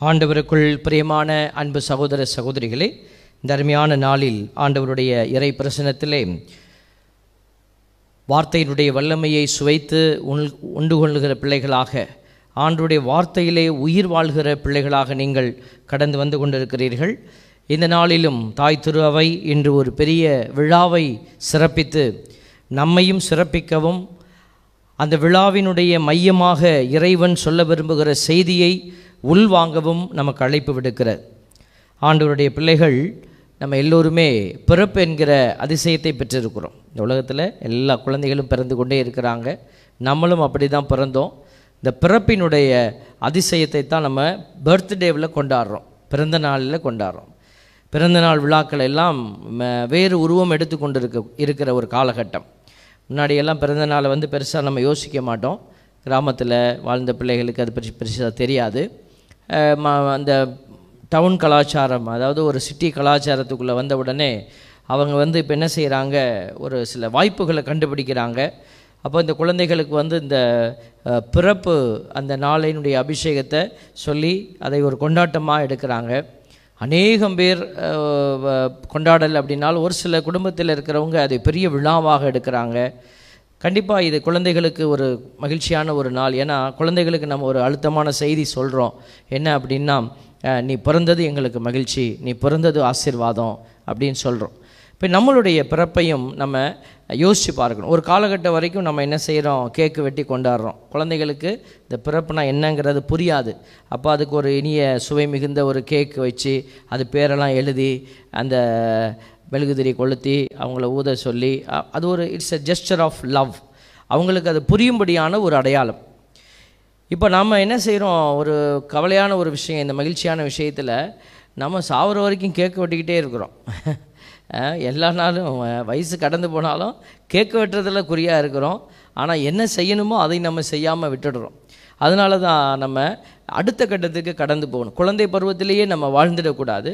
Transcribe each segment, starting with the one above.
ஆண்டவருக்குள் பிரியமான அன்பு சகோதர சகோதரிகளே தர்மையான நாளில் ஆண்டவருடைய இறை பிரசனத்திலே வார்த்தையினுடைய வல்லமையை சுவைத்து உள் உண்டு கொள்ளுகிற பிள்ளைகளாக ஆண்டுடைய வார்த்தையிலே உயிர் வாழ்கிற பிள்ளைகளாக நீங்கள் கடந்து வந்து கொண்டிருக்கிறீர்கள். இந்த நாளிலும் தாய் திரு அவை இன்று ஒரு பெரிய விழாவை சிறப்பித்து நம்மையும் சிறப்பிக்கவும் அந்த விழாவினுடைய மையமாக இறைவன் சொல்ல விரும்புகிற செய்தியை உள்வாங்கவும் நமக்கு அழைப்பு விடுக்கிறது. ஆண்டவருடைய பிள்ளைகள் நம்ம எல்லோருமே பிறப்பு என்கிற அதிசயத்தை பெற்றிருக்கிறோம். இந்த உலகத்தில் எல்லா குழந்தைகளும் பிறந்து கொண்டே இருக்கிறாங்க. நம்மளும் அப்படி தான் பிறந்தோம். இந்த பிறப்பினுடைய அதிசயத்தை தான் நம்ம பர்த்டேவில் கொண்டாடுறோம். பிறந்த நாளில் கொண்டாடுறோம். பிறந்த நாள் விழாக்கள் எல்லாம் வேறு உருவம் எடுத்துக்கொண்டு இருக்க இருக்கிற ஒரு காலகட்டம். முன்னாடியெல்லாம் பிறந்த நாளை வந்து பெருசாக நம்ம யோசிக்க மாட்டோம். கிராமத்தில் வாழ்ந்த பிள்ளைகளுக்கு அது பற்றி பெருசாக தெரியாது. அந்த டவுன் கலாச்சாரம் அதாவது ஒரு சிட்டி கலாச்சாரத்துக்குள்ளே வந்த உடனே அவங்க வந்து இப்போ என்ன செய்கிறாங்க ஒரு சில வாய்ப்புகளை கண்டுபிடிக்கிறாங்க. அப்போ இந்த குழந்தைகளுக்கு வந்து இந்த பிறப்பு அந்த நாளினுடைய அபிஷேகத்தை சொல்லி அதை ஒரு கொண்டாட்டமாக எடுக்கிறாங்க. அநேகம் பேர் வ- கொண்டாடல் அப்படின்னாலும் ஒரு சில குடும்பத்தில் இருக்கிறவங்க அதை பெரிய விழாவாக எடுக்கிறாங்க. கண்டிப்பாக இது குழந்தைகளுக்கு ஒரு மகிழ்ச்சியான ஒரு நாள். ஏன்னா குழந்தைகளுக்கு நம்ம ஒரு அழுத்தமான செய்தி சொல்கிறோம் என்ன அப்படின்னா நீ பிறந்தது எங்களுக்கு மகிழ்ச்சி. நீ பிறந்தது ஆசீர்வாதம். அப்படின்னு சொல்கிறோம் இப்போ நம்மளுடைய பிறப்பையும் நம்ம யோசித்து பார்க்கணும். ஒரு காலகட்டம் வரைக்கும் நம்ம என்ன செய்கிறோம் கேக்கு வெட்டி கொண்டாடுறோம். குழந்தைகளுக்கு இந்த பிறப்புனா என்னங்கிறது புரியாது. அப்போ அதுக்கு ஒரு இனிய சுவை மிகுந்த ஒரு கேக் வச்சு அது பேரெல்லாம் எழுதி அந்த மெழுகுதிரி கொளுத்தி அவங்கள ஊத சொல்லி அது ஒரு it's a gesture of love அவங்களுக்கு அது புரியும்படியான ஒரு அடையாளம். இப்போ நம்ம என்ன செய்கிறோம் ஒரு கவலையான ஒரு விஷயம் இந்த மகிழ்ச்சியான விஷயத்தில் நம்ம சாவர வரைக்கும் கேக்கு வெட்டிக்கிட்டே இருக்கிறோம். எல்லா நாளும் வயசு கடந்து போனாலும் கேக்கு வெட்டுறதில் குறியாக இருக்கிறோம். ஆனால் என்ன செய்யணுமோ அதை நம்ம செய்யாமல் விட்டுடுறோம். அதனால தான் நம்ம அடுத்த கட்டத்துக்கு கடந்து போகணும். குழந்தை பருவத்திலேயே நம்ம வாழ்ந்துடக்கூடாது.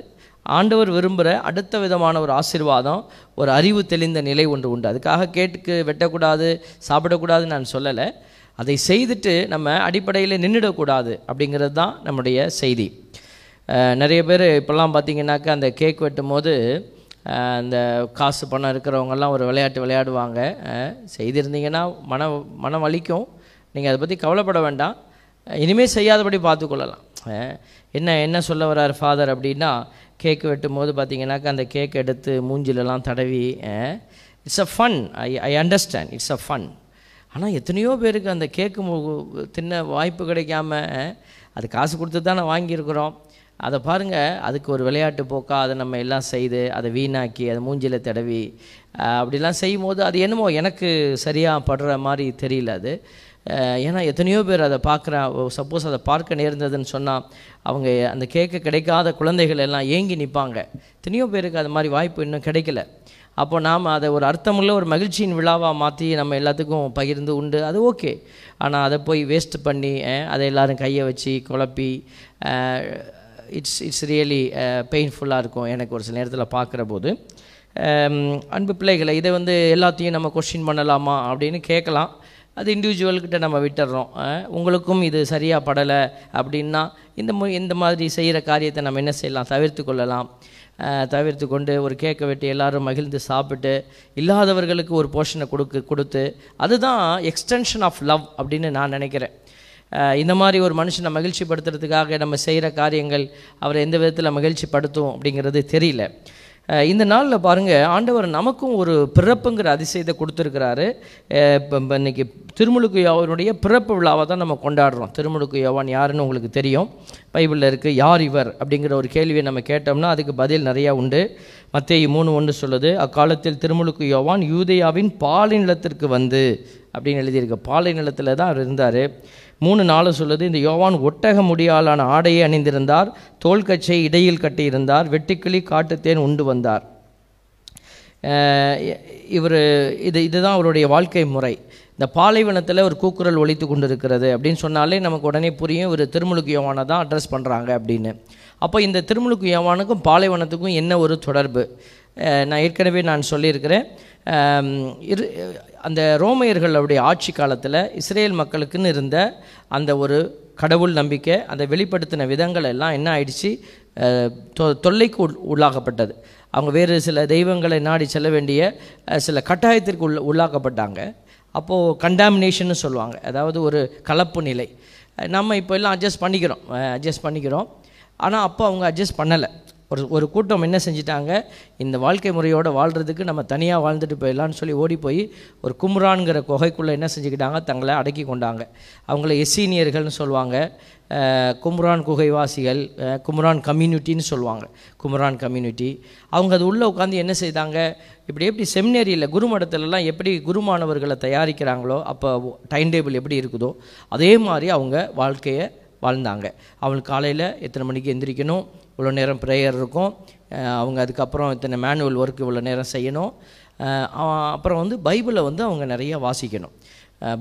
ஆண்டவர் விரும்புகிற அடுத்த விதமான ஒரு ஆசீர்வாதம் ஒரு அறிவு தெளிந்த நிலை ஒன்று உண்டு. அதுக்காக கேட்டுக்கு வெட்டக்கூடாது சாப்பிடக்கூடாதுன்னு நான் சொல்லலை. அதை செய்துட்டு நம்ம அடிப்படையில் நின்றுடக்கூடாது அப்படிங்கிறது தான் நம்முடைய செய்தி. நிறைய பேர் இப்போல்லாம் பார்த்தீங்கன்னாக்கா அந்த கேக் வெட்டும் போது அந்த காசு பணம் இருக்கிறவங்கெல்லாம் ஒரு விளையாட்டு விளையாடுவாங்க. செய்திருந்தீங்கன்னா மன மனம் வலிக்கும். நீங்கள் அதை பற்றி கவலைப்பட வேண்டாம். இனிமேல் செய்யாதபடி பார்த்துக்கொள்ளலாம். என்ன என்ன சொல்ல வர்றார் ஃபாதர் அப்படின்னா கேக் வெட்டும் போது பார்த்தீங்கன்னாக்கா அந்த கேக் எடுத்து மூஞ்சிலெலாம் தடவி it's a fun I I understand it's a fun ஆனால் எத்தனையோ பேருக்கு அந்த கேக்கு மு- தின்ன வாய்ப்பு கிடைக்காம அது காசு கொடுத்து தானே வாங்கியிருக்கிறோம். அதை பாருங்கள் அதுக்கு ஒரு விளையாட்டு போக்காக அதை நம்ம எல்லாம் செய்து அதை வீணாக்கி அதை மூஞ்சில தடவி அப்படிலாம் அப்படிலாம் செய்யும்போது அது என்னமோ எனக்கு சரியாக படுற மாதிரி தெரியல அது. ஏன்னா எத்தனையோ பேர் அதை பார்க்குற சப்போஸ் அதை பார்க்க நேர்ந்ததுன்னு சொன்னால் அவங்க அந்த கேக்கு கிடைக்காத குழந்தைகள் எல்லாம் ஏங்கி நிற்பாங்க எத்தனையோ பேருக்கு அது மாதிரி வாய்ப்பு இன்னும் கிடைக்கல. அப்போ நாம் அதை ஒரு அர்த்தமுள்ள ஒரு மகிழ்ச்சியின் விழாவாக மாற்றி நம்ம எல்லாத்துக்கும் பகிர்ந்து உண்டு. அது ஓகே. ஆனால் அதை போய் வேஸ்ட் பண்ணி அதை எல்லோரும் கையை வச்சு குழப்பி இட்ஸ் இட்ஸ் ரியலி பெயின்ஃபுல்லாக இருக்கும் எனக்கு ஒரு சில நேரத்தில் பார்க்குற போது. அன்பு பிள்ளைகளை இதை வந்து எல்லாத்தையும் நம்ம கொஸ்டின் பண்ணலாமா அப்படின்னு கேட்கலாம். அது இண்டிவிஜுவல்கிட்ட நம்ம விட்டுடுறோம் உங்களுக்கும் இது சரியாக படலை அப்படின்னா இந்த மு இந்த மாதிரி செய்கிற காரியத்தை நம்ம என்ன செய்யலாம்? தவிர்த்து கொள்ளலாம். தவிர்த்து கொண்டு ஒரு கேக்கை வெட்டி எல்லாரும் மகிழ்ந்து சாப்பிட்டு இல்லாதவர்களுக்கு ஒரு போர்ஷனை கொடுக்கு கொடுத்து அதுதான் எக்ஸ்டென்ஷன் ஆஃப் லவ் அப்படின்னு நான் நினைக்கிறேன். இந்த மாதிரி ஒரு மனுஷனை மகிழ்ச்சிப்படுத்துறதுக்காக நம்ம செய்கிற காரியங்கள் அவரை எந்த விதத்தில் மகிழ்ச்சிப்படுத்தும் அப்படிங்கிறது தெரியல. இந்த நாளில் பாருங்கள் ஆண்டவர் நமக்கும் ஒரு பிறப்புங்கிற அதிசயத்தை கொடுத்துருக்கிறாரு. இப்போ இன்றைக்கி இன்னைக்கு திருமுழுக்கு யோவனுடைய பிறப்பு விழாவை தான் நம்ம கொண்டாடுறோம். திருமுழுக்கு யோவான் யாருன்னு உங்களுக்கு தெரியும். பைபிளில் இருக்குது யார் இவர் அப்படிங்கிற ஒரு கேள்வியை நம்ம கேட்டோம்னா அதுக்கு பதில் நிறையா உண்டு. மத்திய மூணு ஒன்று சொல்லுது அக்காலத்தில் திருமுழுக்கு யோவான் யூதையாவின் பாலை நிலத்திற்கு வந்து அப்படின்னு எழுதியிருக்கு. பாலை நிலத்தில் தான் அவர் இருந்தார். மூணு நாலு சொல்லுது இந்த யோவான் ஒட்டக முடியாலான ஆடையை அணிந்திருந்தார் தோல்கச்சை இடையில் கட்டியிருந்தார் வெட்டுக்கிளி காட்டுத்தேன் உண்டு வந்தார். இவர் இது இதுதான் அவருடைய வாழ்க்கை முறை. இந்த பாலைவனத்தில் ஒரு கூக்குரல் ஒலித்து கொண்டிருக்கிறது அப்படின்னு சொன்னாலே நமக்கு உடனே புரியும் ஒரு திருமுழுக்கு யோவானை தான் அட்ரஸ் பண்ணுறாங்க அப்படின்னு. அப்போ இந்த திருமுழுக்கு யோவானுக்கும் பாலைவனத்துக்கும் என்ன ஒரு தொடர்பு? நான் ஏற்கனவே நான் சொல்லியிருக்கிறேன் இரு அந்த ரோமையர்களுடைய ஆட்சி காலத்தில் இஸ்ரேல் மக்களுக்குன்னு இருந்த அந்த ஒரு கடவுள் நம்பிக்கை அந்த வெளிப்படுத்தின விதங்கள் எல்லாம் என்ன ஆயிடுச்சு? தொ- தொல்லைக்கு உள்ளாக்கப்பட்டது. அவங்க வேறு சில தெய்வங்களை நாடி செல்ல வேண்டிய சில கட்டாயத்திற்கு உள்ள உள்ளாக்கப்பட்டாங்க. அப்போது கண்டாமினேஷன்னு சொல்லுவாங்க. அதாவது ஒரு கலப்பு நிலை. நம்ம இப்போ எல்லாம் அட்ஜஸ்ட் பண்ணிக்கிறோம். அட்ஜஸ்ட் பண்ணிக்கிறோம். ஆனால் அப்போ அவங்க அட்ஜஸ்ட் பண்ணலை. ஒரு ஒரு கூட்டம் என்ன செஞ்சிட்டாங்க? இந்த வாழ்க்கை முறையோடு வாழ்கிறதுக்கு நம்ம தனியாக வாழ்ந்துட்டு போயிடலான்னு சொல்லி ஓடி போய் ஒரு கும்ரான்கிற குகைக்குள்ளே என்ன செஞ்சுக்கிட்டாங்க? தங்களை அடக்கி கொண்டாங்க. அவங்கள எசீனியர்கள்னு சொல்லுவாங்க. கும்ரான் குகைவாசிகள் கும்ரான் கம்யூனிட்டின்னு சொல்லுவாங்க. Qumran community. அவங்க அது உள்ளே உட்காந்து என்ன செய்தாங்க? இப்படி எப்படி செமினரியில் குருமடத்துலலாம் எப்படி குருமானவர்களை தயாரிக்கிறாங்களோ அப்போ டைம் டேபிள் எப்படி இருக்குதோ அதே மாதிரி அவங்க வாழ்க்கையை வாழ்ந்தாங்க. அவங்களுக்கு காலையில் எத்தனை மணிக்கு எந்திரிக்கணும்? இவ்வளோ நேரம் ப்ரேயர் இருக்கும். அவங்க அதுக்கப்புறம் இத்தனை மேனுவல் ஒர்க் இவ்வளோ நேரம் செய்யணும். அப்புறம் வந்து பைபிளை வந்து அவங்க நிறைய வாசிக்கணும்.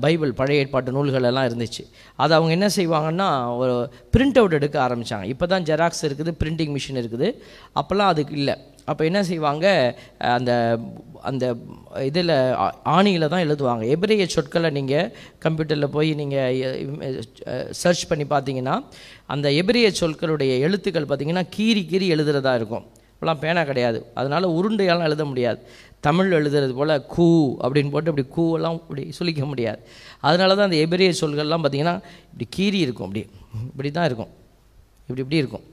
பைபிள் பழைய ஏற்பாட்டு நூல்கள் எல்லாம் இருந்துச்சு. அதை அவங்க என்ன செய்வாங்கன்னா ஒரு பிரிண்ட் அவுட் எடுக்க ஆரம்பித்தாங்க இப்போ தான் ஜெராக்ஸ் இருக்குது பிரிண்டிங் மிஷின் இருக்குது. அப்போல்லாம் அதுக்கு இல்லை. அப்போ என்ன செய்வாங்க? அந்த அந்த இதில் ஆணியில் தான் எழுதுவாங்க. எபிரேய சொற்களை நீங்கள் கம்ப்யூட்டரில் போய் நீங்கள் சர்ச் பண்ணி பார்த்தீங்கன்னா அந்த எபிரேய சொற்களுடைய எழுத்துக்கள் பார்த்தீங்கன்னா கீறி கீறி எழுதுறதா இருக்கும். இப்போலாம் பேனா கிடையாது. அதனால் உருண்டையாலாம் எழுத முடியாது. தமிழ் எழுதுறது போல் கூ அப்படின்னு போட்டு இப்படி கூவெல்லாம் இப்படி சொல்லிக்க முடியாது. அதனால தான் அந்த எபிரிய சொல்கள்லாம் பார்த்தீங்கன்னா இப்படி கீறி இருக்கும். அப்படி இப்படி தான் இருக்கும். இப்படி இப்படி இருக்கும்.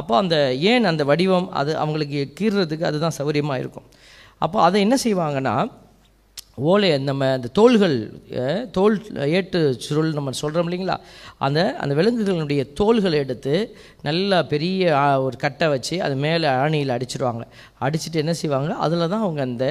அப்போ அந்த ஏன் அந்த வடிவம் அது அவங்களுக்கு கீறுறதுக்கு அதுதான் சௌகரியமாக இருக்கும். அப்போ அதை என்ன செய்வாங்கன்னா ஓலை நம்ம அந்த தோள்கள் தோல் ஏட்டு சுருள் நம்ம சொல்கிறோம் இல்லைங்களா? அந்த அந்த விலங்குகளுடைய தோள்களை எடுத்து நல்லா பெரிய ஒரு கட்டை வச்சு அது மேலே ஆணியில் அடிச்சிருவாங்க. அடிச்சுட்டு என்ன செய்வாங்க அதில் தான் அவங்க அந்த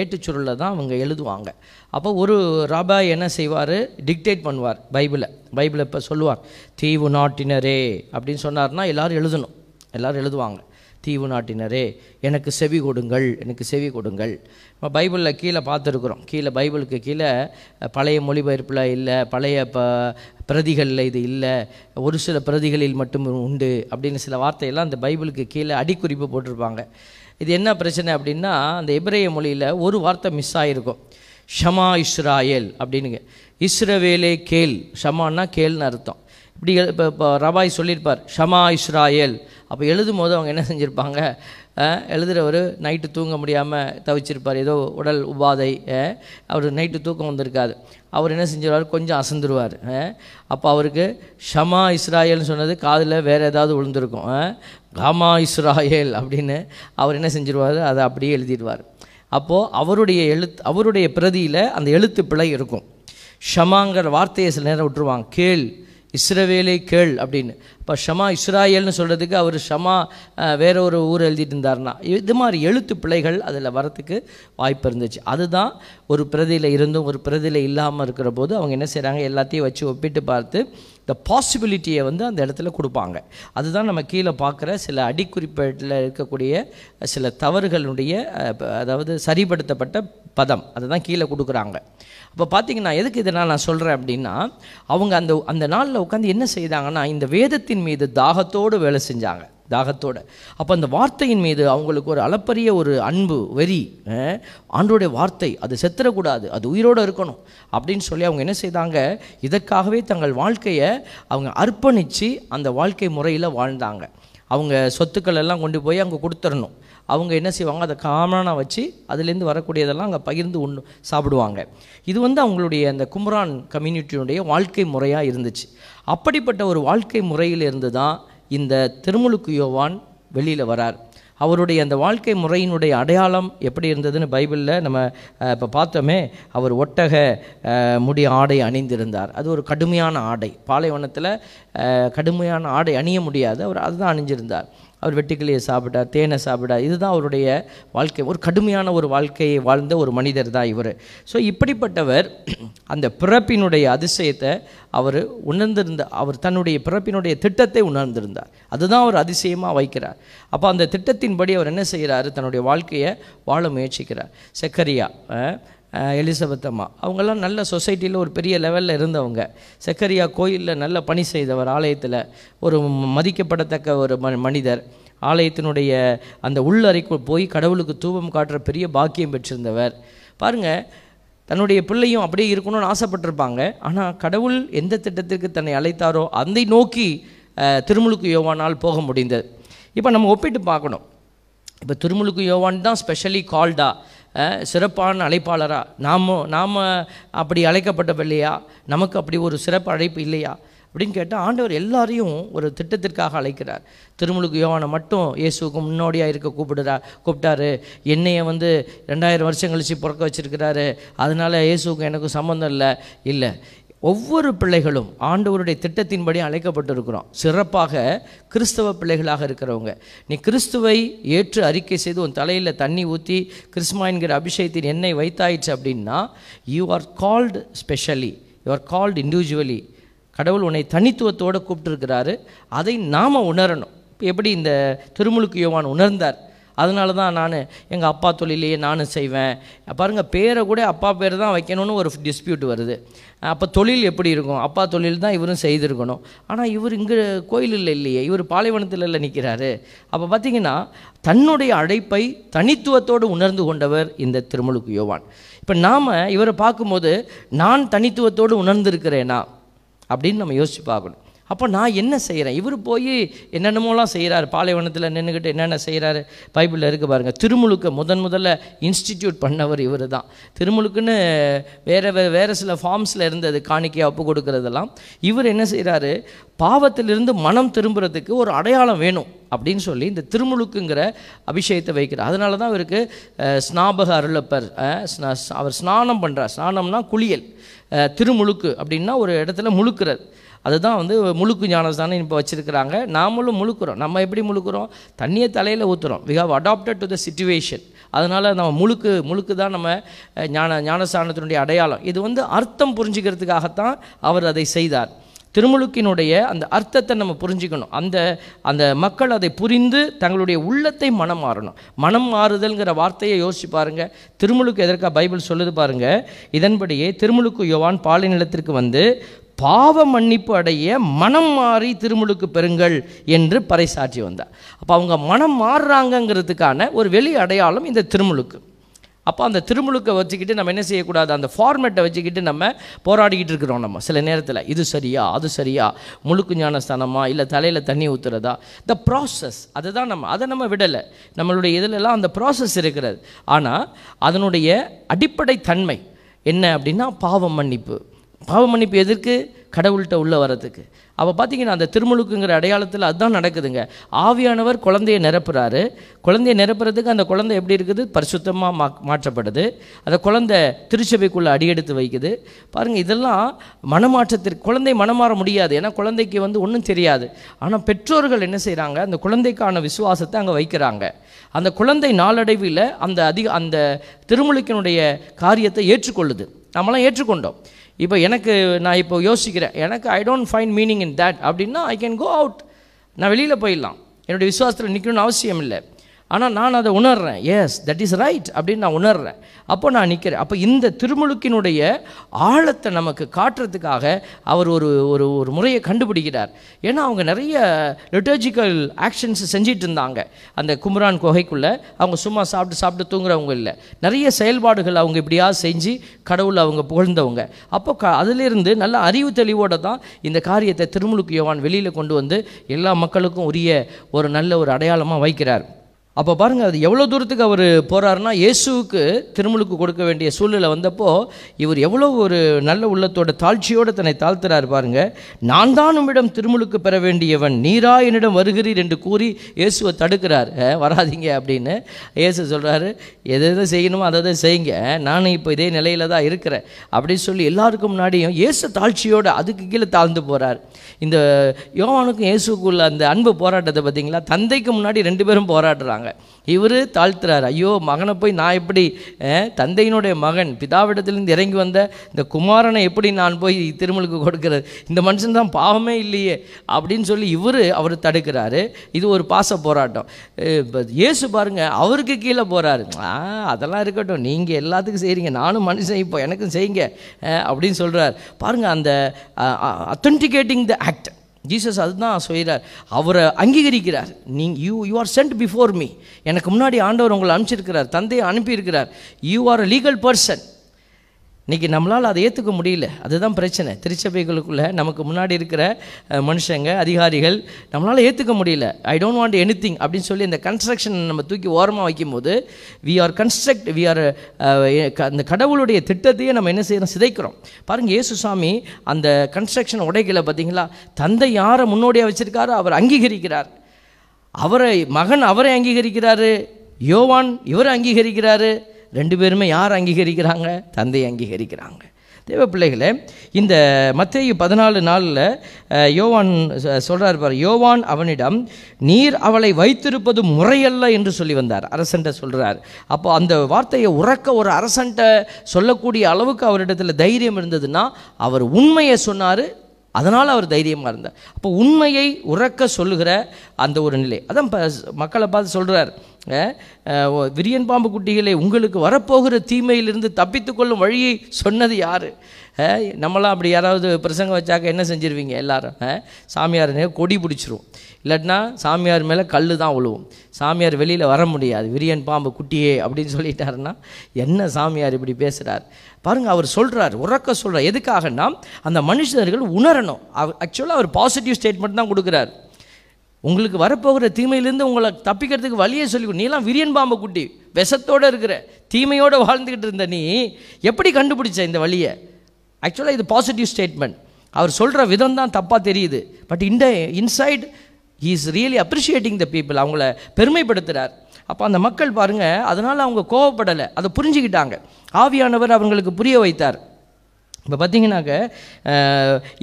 ஏட்டு சுருளில் தான் அவங்க எழுதுவாங்க. அப்போ ஒரு ராபா என்ன செய்வார்? டிக்டேட் பண்ணுவார் பைபிளை. பைபிளை இப்போ சொல்லுவார் தீவு நாட்டினரே அப்படின்னு சொன்னார்னா எல்லாரும் எழுதணும். எல்லோரும் எழுதுவாங்க தீவு நாட்டினரே எனக்கு செவி கொடுங்கள் எனக்கு செவி கொடுங்கள். இப்போ பைபிளில் கீழே பார்த்துருக்குறோம். கீழே பைபிளுக்கு கீழே பழைய மொழிபெயர்ப்பில் இல்லை பழைய ப பிரதிகளில் இது இல்லை ஒரு சில பிரதிகளில் மட்டும் உண்டு அப்படின்னு சில வார்த்தையெல்லாம் அந்த பைபிளுக்கு கீழே அடிக்குறிப்பு போட்டிருப்பாங்க. இது என்ன பிரச்சனை அப்படின்னா அந்த எபிரேய மொழியில் ஒரு வார்த்தை மிஸ் ஆகிருக்கும் ஷமா இஸ்ராயேல் அப்படின்னுங்க. இஸ்ரவேலே கேள். ஷமான்னா கேல்னு அர்த்தம். இப்படி இப்போ இப்போ ரபாய் சொல்லியிருப்பார் ஷமா இஸ்ராயேல். அப்போ எழுதும் போது அவங்க என்ன செஞ்சுருப்பாங்க? எழுதுகிறவர் நைட்டு தூங்க முடியாமல் தவிச்சிருப்பார். ஏதோ உடல் உபாதை அவர் நைட்டு தூக்கம் வந்திருக்காது. அவர் என்ன செஞ்சிருவார்? கொஞ்சம் அசந்துருவார் அப்போ அவருக்கு ஷமா இஸ்ராயேல்னு சொன்னது காதில் வேறு ஏதாவது விழுந்திருக்கும் காமா இஸ்ராயல் அப்படின்னு அவர் என்ன செஞ்சிருவார்? அதை அப்படியே எழுதிடுவார். அப்போது அவருடைய எழுத்து அவருடைய பிரதியில் அந்த எழுத்து பிழை இருக்கும். ஷமாங்கிற வார்த்தையை சில நேரம் விட்டுருவாங்க. கேள் இஸ்ரவேலை கேள் அப்படின்னு. இப்போ ஷமா இஸ்ராயேல்னு சொல்கிறதுக்கு அவர் ஷமா வேற ஒரு ஊர் எழுதிட்டு இருந்தாருன்னா. இது மாதிரி எழுத்து பிழைகள் அதில் வரத்துக்கு வாய்ப்பு இருந்துச்சு. அதுதான் ஒரு பிரதியில் இருந்தும் ஒரு பிரதியில் இல்லாமல் இருக்கிற போது அவங்க என்ன செய்கிறாங்க எல்லாத்தையும் வச்சு ஒப்பிட்டு பார்த்து இந்த பாசிபிலிட்டியை வந்து அந்த இடத்துல கொடுப்பாங்க. அதுதான் நம்ம கீழே பார்க்குற சில அடிக்குறிப்பேட்டில் இருக்கக்கூடிய சில தவறுகளுடைய அதாவது சரிப்படுத்தப்பட்ட பதம். அதை தான் கீழே கொடுக்குறாங்க. அப்போ பார்த்தீங்கன்னா எதுக்கு இதெல்லாம் நான் சொல்கிறேன் அப்படின்னா அவங்க அந்த அந்த நாளில் உட்காந்து என்ன செய்தாங்கன்னா இந்த வேதத்தின் மீது தாகத்தோடு வேலை செஞ்சாங்க. தாகத்தோடு. அப்போ அந்த வார்த்தையின் மீது அவங்களுக்கு ஒரு அளப்பரிய ஒரு அன்பு வெறி ஆண்டோடைய வார்த்தை அது செத்துறக்கூடாது அது உயிரோடு இருக்கணும் அப்படின்னு சொல்லி அவங்க என்ன செய்தாங்க இதற்காகவே தங்கள் வாழ்க்கையை அவங்க அர்ப்பணித்து அந்த வாழ்க்கை முறையில் வாழ்ந்தாங்க. அவங்க சொத்துக்கள் எல்லாம் கொண்டு போய் அங்கே கொடுத்துடணும். அவங்க என்ன செய்வாங்க? அதை காமனாக வச்சு அதுலேருந்து வரக்கூடியதெல்லாம் அங்கே பகிர்ந்து உண் சாப்பிடுவாங்க. இது வந்து அவங்களுடைய அந்த கும்ரான் கம்யூனிட்டியுடைய வாழ்க்கை முறையாக இருந்துச்சு. அப்படிப்பட்ட ஒரு வாழ்க்கை முறையிலிருந்து தான் இந்த திருமுழுக்கு யோவான் வெளியில் வரார். அவருடைய அந்த வாழ்க்கை முறையினுடைய அடையாளம் எப்படி இருந்ததுன்னு பைபிளில் நம்ம இப்போ பார்த்தோமே அவர் ஒட்டக முடி ஆடை அணிந்திருந்தார். அது ஒரு கடுமையான ஆடை. பாலைவனத்தில் கடுமையான ஆடை அணிய முடியாது. அவர் அதுதான் அணிஞ்சிருந்தார். அவர் வெட்டுக்கிளியை சாப்பிட்டார் தேனை சாப்பிட்டார். இதுதான் அவருடைய வாழ்க்கை. ஒரு கடுமையான ஒரு வாழ்க்கையை வாழ்ந்த ஒரு மனிதர் தான் இவர். ஸோ இப்படிப்பட்டவர் அந்த பிறப்பினுடைய அதிசயத்தை அவர் உணர்ந்திருந்த அவர் தன்னுடைய பிறப்பினுடைய திட்டத்தை உணர்ந்திருந்தார். அதுதான் அவர் அதிசயமாக வைக்கிறார். அப்போ அந்த திட்டத்தின்படி அவர் என்ன செய்கிறாரு? தன்னுடைய வாழ்க்கையை வாழ முயற்சிக்கிறார். செக்கரியா எலிசபெத் அம்மா. அவங்கெல்லாம் நல்ல சொசைட்டியில் ஒரு பெரிய லெவலில் இருந்தவங்க. செக்கரியா கோயிலில் நல்ல பணி செய்தவர் ஆலயத்தில். ஒரு மதிக்கப்படத்தக்க ஒரு ம மனிதர். ஆலயத்தினுடைய அந்த உள்ளறைக்குள் போய் கடவுளுக்கு தூபம் காட்டுற பெரிய பாக்கியம் பெற்றிருந்தவர். பாருங்கள் தன்னுடைய பிள்ளையும் அப்படியே இருக்கணும்னு ஆசைப்பட்டிருப்பாங்க. ஆனால் கடவுள் எந்த திட்டத்திற்கு தன்னை அழைத்தாரோ அதை நோக்கி திருமுழுக்கு யோவானால் போக முடிந்தது. இப்போ நம்ம ஒப்பிட்டு பார்க்கணும். இப்போ திருமுழுக்கு யோவான் தான் ஸ்பெஷலி கால்டா சிறப்பான அழைப்பாளரா? நாம் நாம் அப்படி அழைக்கப்பட்டவில்லையா நமக்கு அப்படி ஒரு சிறப்பு அழைப்பு இல்லையா? அப்படின்னு கேட்டால் ஆண்டவர் எல்லாரையும் ஒரு திட்டத்திற்காக அழைக்கிறார். திருமுழுக்கு யோவானை மட்டும் இயேசுக்கு முன்னோடியாக இருக்க கூப்பிடுறா கூப்பிட்டாரு. என்னையை வந்து ரெண்டாயிரம் வருஷம் கழிச்சு பிறக்க வச்சிருக்கிறாரு. அதனால இயேசுவுக்கும் எனக்கும் சம்மந்தம் இல்லை. இல்லை ஒவ்வொரு பிள்ளைகளும் ஆண்டவருடைய திட்டத்தின்படி அழைக்கப்பட்டிருக்கிறோம். சிறப்பாக கிறிஸ்தவ பிள்ளைகளாக இருக்கிறவங்க. நீ கிறிஸ்துவை ஏற்று அறிக்கை செய்து உன் தலையில் தண்ணி ஊற்றி கிறிஸ்மா என்கிற அபிஷேகத்தின் எண்ணெய் வைத்தாயிடுச்சு அப்படின்னா you are called specially you are called individually கடவுள் உன்னை தனித்துவத்தோடு கூப்பிட்டுருக்கிறாரு. அதை நாம் உணரணும். இப்போ எப்படி இந்த திருமுழுக்கு யோவான் உணர்ந்தார்? அதனால தான் நான் எங்கள் அப்பா தொழிலையே நானும் செய்வேன். பாருங்கள் பேரை கூட அப்பா பேர் தான் வைக்கணும்னு ஒரு டிஸ்பியூட் வருது. அப்போ தொழில் எப்படி இருக்கும்? அப்பா தொழில் தான் இவரும் செய்திருக்கணும். ஆனால் இவர் இங்கே கோயிலில் இல்லையே இவர் பாலைவனத்தில் இல்லை நிற்கிறாரு அப்போ பார்த்தீங்கன்னா தன்னுடைய அழைப்பை தனித்துவத்தோடு உணர்ந்து கொண்டவர் இந்த திருமுழுக்கு யோவான். இப்போ நாம் இவரை பார்க்கும்போது நான் தனித்துவத்தோடு உணர்ந்திருக்கிறேனா? அப்படின்னு நம்ம யோசிச்சு பார்க்கணும். அப்போ நான் என்ன செய்கிறேன் இவர் போய் என்னென்னமோலாம் செய்கிறார் பாலைவனத்தில் நின்றுக்கிட்டு என்னென்ன செய்கிறாரு பைபிளில் இருக்குது பாருங்கள் திருமுழுக்க முதன் முதல்ல இன்ஸ்டிடியூட் பண்ணவர் இவர் தான் திருமுழுக்குன்னு வேறு வேறு வேறு சில ஃபார்ம்ஸில் இருந்தது காணிக்கையாக ஒப்பு கொடுக்குறதெல்லாம். இவர் என்ன செய்கிறாரு பாவத்திலிருந்து மனம் திரும்புறதுக்கு ஒரு அடையாளம் வேணும் அப்படின்னு சொல்லி இந்த திருமுழுக்குங்கிற அபிஷேகத்தை வைக்கிறார். அதனால தான் இவருக்கு ஸ்நாபக அருளப்பர் அவர் ஸ்நானம் பண்ணுறார் ஸ்நானம்னா குளியல். திருமுழுக்கு அப்படின்னா ஒரு இடத்துல முழுக்கிறது. அதுதான் வந்து முழுக்கு ஞானஸ்தானம் இப்போ வச்சுருக்கிறாங்க. நாமளும் முழுக்கிறோம். நம்ம எப்படி முழுக்கிறோம்? தண்ணியை தலையில் ஊற்றுறோம் we have adapted to the situation அதனால் நம்ம முழுக்கு முழுக்கு தான் நம்ம ஞான ஞானஸ்தானத்தினுடைய அடையாளம். இது வந்து அர்த்தம் புரிஞ்சுக்கிறதுக்காகத்தான் அவர் அதை செய்தார். திருமுழுக்கினுடைய அந்த அர்த்தத்தை நம்ம புரிஞ்சுக்கணும். அந்த அந்த மக்கள் அதை புரிந்து தங்களுடைய உள்ளத்தை மனம் மாறணும். மனம் மாறுதல்ங்கிற வார்த்தையை யோசிச்சு பாருங்கள் திருமுழுக்கு எதற்காக பைபிள் சொல்லுது பாருங்கள் இதன்படியே திருமுழுக்கு யோவான் பாலை நிலத்திற்கு வந்து பாவ மன்னிப்பு அடைய மனம் மாறி திருமுழுக்கு பெறுங்கள் என்று பறைசாற்றி வந்தார். அப்போ அவங்க மனம் மாறுறாங்கங்கிறதுக்கான ஒரு வெளி அடையாளம் இந்த திருமுழுக்கு. அப்போ அந்த திருமுழுக்கை வச்சுக்கிட்டு நம்ம என்ன செய்யக்கூடாது? அந்த ஃபார்மேட்டை வச்சுக்கிட்டு நம்ம போராடிக்கிட்டு இருக்கிறோம் நம்ம. சில நேரத்தில் இது சரியா அது சரியா முழுக்கு ஞானஸ்தானமா இல்லை தலையில் தண்ணி ஊற்றுறதா த ப்ராசஸ் அதை தான் நம்ம அதை நம்ம விடலை. நம்மளுடைய இதிலெல்லாம் அந்த ப்ராசஸ் இருக்கிறது. ஆனால் அதனுடைய அடிப்படை தன்மை என்ன அப்படின்னா பாவம் மன்னிப்பு. பாவ மன்னிப்பு எதற்கு? கடவுள்கிட்ட உள்ளே வர்றதுக்கு. அப்போ பார்த்தீங்கன்னா அந்த திருமுழுக்குங்கிற அடையாளத்தில் அதுதான் நடக்குதுங்க. ஆவியானவர் குழந்தையை நிரப்புறாரு. குழந்தையை நிரப்புறதுக்கு அந்த குழந்தை எப்படி இருக்குது? பரிசுத்தமாக மா மாற்றப்படுது. அந்த குழந்தை திருச்சபைக்குள்ளே அடியெடுத்து வைக்குது. பாருங்கள் இதெல்லாம் மனமாற்றத்திற்கு குழந்தை மனமாற முடியாது. ஏன்னா குழந்தைக்கு வந்து ஒன்றும் தெரியாது. ஆனால் பெற்றோர்கள் என்ன செய்கிறாங்க அந்த குழந்தைக்கான விசுவாசத்தை அங்கே வைக்கிறாங்க. அந்த குழந்தை நாளடைவில் அந்த அதிக அந்த திருமுழுக்கினுடைய காரியத்தை ஏற்றுக்கொள்ளுது. நம்மளாம் ஏற்றுக்கொண்டோம். இப்போ எனக்கு நான் இப்போ யோசிக்கிறேன் எனக்கு I don't find meaning in that அப்படின்னா ஐ கேன் கோ அவுட் நான் வெளியில் போயிடலாம். என்னுடைய விசுவாசத்தில் நிற்கணும்னு அவசியம் இல்லை ஆனால் நான் அதை உணர்றேன். எஸ் தட் இஸ் ரைட் அப்படின்னு நான் உணர்றேன். அப்போ நான் நிற்கிறேன் அப்போ இந்த திருமுழுக்கினுடைய ஆழத்தை நமக்கு காட்டுறதுக்காக அவர் ஒரு ஒரு ஒரு முறையை கண்டுபிடிக்கிறார். ஏன்னா அவங்க நிறைய லிட்டர்ஜிக்கல் ஆக்ஷன்ஸ் செஞ்சிட்டு இருந்தாங்க. அந்த குமரான் குகைக்குள்ளே அவங்க சும்மா சாப்பிட்டு சாப்பிட்டு தூங்குறவங்க இல்லை. நிறைய செயல்பாடுகள் அவங்க இப்படியா செஞ்சு கடவுளை அவங்க புகழ்ந்தவங்க. அப்போ க அதிலிருந்து நல்ல அறிவு தெளிவோடு தான் இந்த காரியத்தை திருமுழுக்கு யோவான் வெளியில் கொண்டு வந்து எல்லா மக்களுக்கும் உரிய ஒரு நல்ல ஒரு அடையாளமாக வைக்கிறார். அப்போ பாருங்கள் அது எவ்வளோ தூரத்துக்கு அவர் போகிறாருன்னா இயேசுவுக்கு திருமுழுக்கு கொடுக்க வேண்டிய சூழ்நிலை வந்தப்போ இவர் எவ்வளோ ஒரு நல்ல உள்ளத்தோட தாழ்ச்சியோடு தன்னை தாழ்த்துறாரு பாருங்கள் நான் தான் உம்மிடம் திருமுழுக்கு பெற வேண்டியவன் நீரா என்னிடம் வருகிறீர் என்று கூறி இயேசுவை தடுக்கிறார். வராதிங்க வராதீங்க அப்படின்னு இயேசு சொல்கிறாரு எது எதை செய்யணுமோ அதை தான் செய்யுங்க. நானும் இப்போ இதே நிலையில் தான் இருக்கிறேன் அப்படின்னு சொல்லி எல்லாருக்கும் முன்னாடியும் இயேசு தாழ்ச்சியோடு அதுக்கு கீழே தாழ்ந்து போகிறார் இந்த யோவானுக்கும் இயேசுக்குள்ள அந்த அன்பு போராட்டத்தை பார்த்தீங்களா? தந்தைக்கு முன்னாடி ரெண்டு பேரும் போராடுறாங்க. இவர் தாழ்த்துறாரு. ஐயோ மகனை போய் நான் எப்படி தந்தையினுடைய மகன் பிதாவிடத்திலிருந்து இறங்கி வந்த இந்த குமாரனை எப்படி நான் போய் திருமலுக்கு கொடுக்கிறது? இந்த மனுஷன் தான் பாவமே இல்லையே அப்படின்னு சொல்லி இவர் அவர் தடுக்கிறாரு. இது ஒரு பாச போராட்டம். இயேசு பாருங்க அவருக்கு கீழே போகிறாரு அதெல்லாம் இருக்கட்டும். நீங்கள் எல்லாத்துக்கும் செய்கிறீங்க நானும் மனுஷன் இப்போ எனக்கும் செய்யுங்க அப்படின்னு சொல்கிறார் பாருங்க அந்த அத்தன்டிகேட்டிங் த ஆக்ட் ஜீசஸ் அதுதான் சொல்கிறார். அவரை அங்கீகரிக்கிறார். நீ you you are sent before me எனக்கு முன்னாடி ஆண்டவர் உங்களை அனுப்பிச்சிருக்கிறார். தந்தையை அனுப்பியிருக்கிறார். You are a legal person இன்றைக்கி நம்மளால் அதை ஏற்றுக்க முடியல. அதுதான் பிரச்சனை. திருச்சபைகளுக்குள்ளே நமக்கு முன்னாடி இருக்கிற மனுஷங்க அதிகாரிகள் நம்மளால் ஏற்றுக்க முடியல. I don't want anything அப்படின்னு சொல்லி இந்த கன்ஸ்ட்ரக்ஷன் நம்ம தூக்கி ஓரமாக வைக்கும்போது we are construct we are அந்த கடவுளுடைய திட்டத்தையே நம்ம என்ன செய்கிறோம் சிதைக்கிறோம். பாருங்கள் இயேசுசாமி அந்த கன்ஸ்ட்ரக்ஷன் உடைகளை பார்த்தீங்களா தந்தை யாரை முன்னோடியாக வச்சுருக்காரோ அவர் அங்கீகரிக்கிறார். அவரை மகன் அவரை அங்கீகரிக்கிறாரு. யோவான் இவரை அங்கீகரிக்கிறாரு. ரெண்டு பேருமே யார் அங்கீகரிக்கிறாங்க? தந்தை அங்கீகரிக்கிறாங்க. தேவ பிள்ளைகளே இந்த மத்தேயு பதினாலு நாளில் யோவான் சொல்கிறார் பார் யோவான் அவனிடம் நீர் அவளை வைத்திருப்பது முறையல்ல என்று சொல்லி வந்தார். அரசன்ட்ட சொல்கிறார் அப்போ அந்த வார்த்தையை உறக்க ஒரு அரசன்ட்ட சொல்லக்கூடிய அளவுக்கு அவரிடத்தில் தைரியம் இருந்ததுன்னா அவர் உண்மையை சொன்னார் அதனால் அவர் தைரியமாக இருந்தார். அப்போ உண்மையை உறக்க சொல்லுகிற அந்த ஒரு நிலை. அதான் மக்களை பார்த்து சொல்கிறார் விரியன் பாம்பு குட்டிகளே உங்களுக்கு வரப்போகிற தீமையிலிருந்து தப்பித்துக்கொள்ளும் வழியை சொன்னது யார்? நம்மளாம் அப்படி யாராவது பிரசங்கம் வச்சாக்க என்ன செஞ்சுருவீங்க எல்லாரும்? சாமியார் கொடி பிடிச்சிரும். இல்லாட்டினா சாமியார் மேலே கல் தான் விழுவும் சாமியார் வெளியில் வர முடியாது. விரியன் பாம்பு குட்டியே அப்படின்னு சொல்லிட்டாருன்னா என்ன சாமியார் இப்படி பேசுகிறார் பாருங்கள் அவர் சொல்கிறார் உறக்க சொல்கிறார் எதுக்காகனா அந்த மனுஷர்கள் உணரணும். ஆக்சுவலாக அவர் பாசிட்டிவ் ஸ்டேட்மெண்ட் தான் கொடுக்குறார். உங்களுக்கு வரப்போகிற தீமையிலேருந்து உங்களை தப்பிக்கிறதுக்கு வழியே சொல்லி நீலாம் விரியன் பாம்பு குட்டி விஷத்தோடு இருக்கிற தீமையோடு வாழ்ந்துக்கிட்டு இருந்த நீ எப்படி கண்டுபிடிச்ச இந்த வழியை? ஆக்சுவலாக இது பாசிட்டிவ் ஸ்டேட்மெண்ட் அவர் சொல்கிற விதம் தான் தப்பாக தெரியுது பட் இந்த inside he is really appreciating the people அவங்கள பெருமைப்படுத்துகிறார் அப்போ அந்த மக்கள் பாருங்கள் அதனால் அவங்க கோவப்படலை. அதை புரிஞ்சுக்கிட்டாங்க. ஆவியானவர் அவங்களுக்கு புரிய வைத்தார். இப்போ பார்த்தீங்கன்னாக்க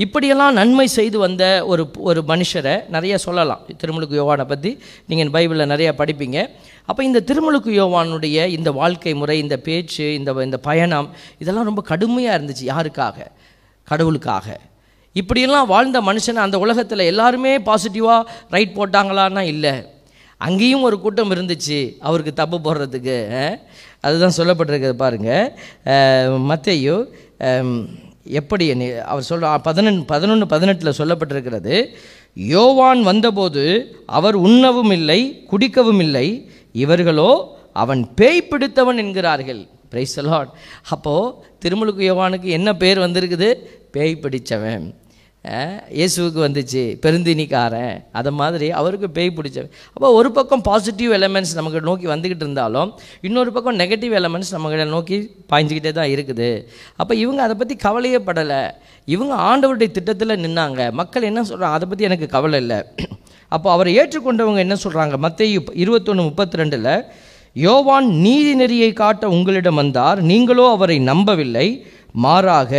இப்படியெல்லாம் நன்மை செய்து வந்த ஒரு ஒரு மனுஷரை நிறைய சொல்லலாம். திருமுழுக்கு யோவானை பற்றி நீங்கள் பைபிளில் நிறையா படிப்பீங்க. அப்போ இந்த திருமுழுக்கு யோவானுடைய இந்த வாழ்க்கை முறை இந்த பேச்சு இந்த இந்த பயணம் இதெல்லாம் ரொம்ப கடுமையாக இருந்துச்சு. யாருக்காக? கடவுளுக்காக. இப்படியெல்லாம் வாழ்ந்த மனுஷனை அந்த உலகத்தில் எல்லாருமே பாசிட்டிவாக ரைட் போட்டாங்களான்னா இல்லை. அங்கேயும் ஒரு கூட்டம் இருந்துச்சு அவருக்கு தப்பு போடுறதுக்கு அதுதான் சொல்லப்பட்டிருக்கிறது பாருங்கள் மற்றையோ எப்படி அவர் சொல் பதினொன்று பதினொன்று பதினெட்டில் சொல்லப்பட்டிருக்கிறது யோவான் வந்தபோது அவர் உண்ணவும் இல்லை குடிக்கவும் இல்லை இவர்களோ அவன் பேய் பிடித்தவன் என்கிறார்கள். பிரைஸ் லார்ட் அப்போது திருமுழுக்கு யோவானுக்கு என்ன பேர் வந்திருக்குது? பேய் பிடித்தவன் இயேசுவுக்கு வந்துச்சு பெருந்தினிக்காரன் அதை மாதிரி அவருக்கு பேய் பிடிச்ச அப்போ ஒரு பக்கம் பாசிட்டிவ் எலமெண்ட்ஸ் நமக்கு நோக்கி வந்துக்கிட்டு இருந்தாலும் இன்னொரு பக்கம் நெகட்டிவ் எலமெண்ட்ஸ் நம்மகிட்ட நோக்கி பாய்ஞ்சிக்கிட்டே தான் இருக்குது. அப்போ இவங்க அதை பற்றி கவலையே படலை. இவங்க ஆண்டவருடைய திட்டத்தில் நின்னாங்க. மக்கள் என்ன சொல்கிறாங்க அதை பற்றி எனக்கு கவலை இல்லை. அப்போ அவரை ஏற்றுக்கொண்டவங்க என்ன சொல்கிறாங்க மற்ற இருபத்தொன்று முப்பத்தி ரெண்டில் யோவான் நீதி நெறியை காட்ட உங்களிடம் வந்தார் நீங்களோ அவரை நம்பவில்லை மாறாக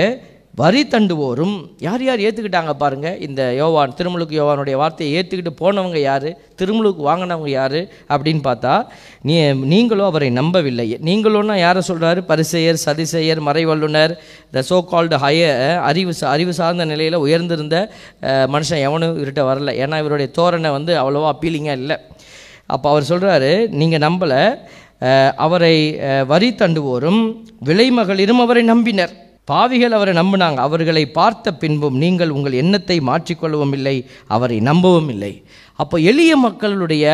வரி தண்டுவோரும் யார் யார் ஏற்றுக்கிட்டாங்க பாருங்க இந்த யோவான் திருமுழுக்கு யோவானுடைய வார்த்தையை ஏற்றுக்கிட்டு போனவங்க யார் திருமுழுக்கு வாங்கினவங்க யார் அப்படின்னு பார்த்தா நீ நீங்களும் அவரை நம்பவில்லை. நீங்களும்னா யாரை சொல்கிறாரு பரிசெயர் சதிசெயர் மறைவல்லுனர் த சோ கால்டு ஹய அறிவு சா- அறிவு சார்ந்த நிலையில் உயர்ந்திருந்த மனுஷன் எவனும் இவர்கிட்ட வரல. ஏன்னா இவருடைய தோரணை வந்து அவ்வளோவா அப்பீலிங்காக இல்லை. அப்போ அவர் சொல்கிறாரு நீங்கள் நம்பலை அவரை வரி தண்டுவோரும் விலைமகளிரும் அவரை நம்பினர். பாவிகள் அவரை நம்பினாங்க. அவர்களை பார்த்த பின்பும் நீங்கள் உங்கள் எண்ணத்தை மாற்றிக்கொள்ளவும் இல்லை அவரை நம்பவும் இல்லை அப்போ எளிய மக்களுடைய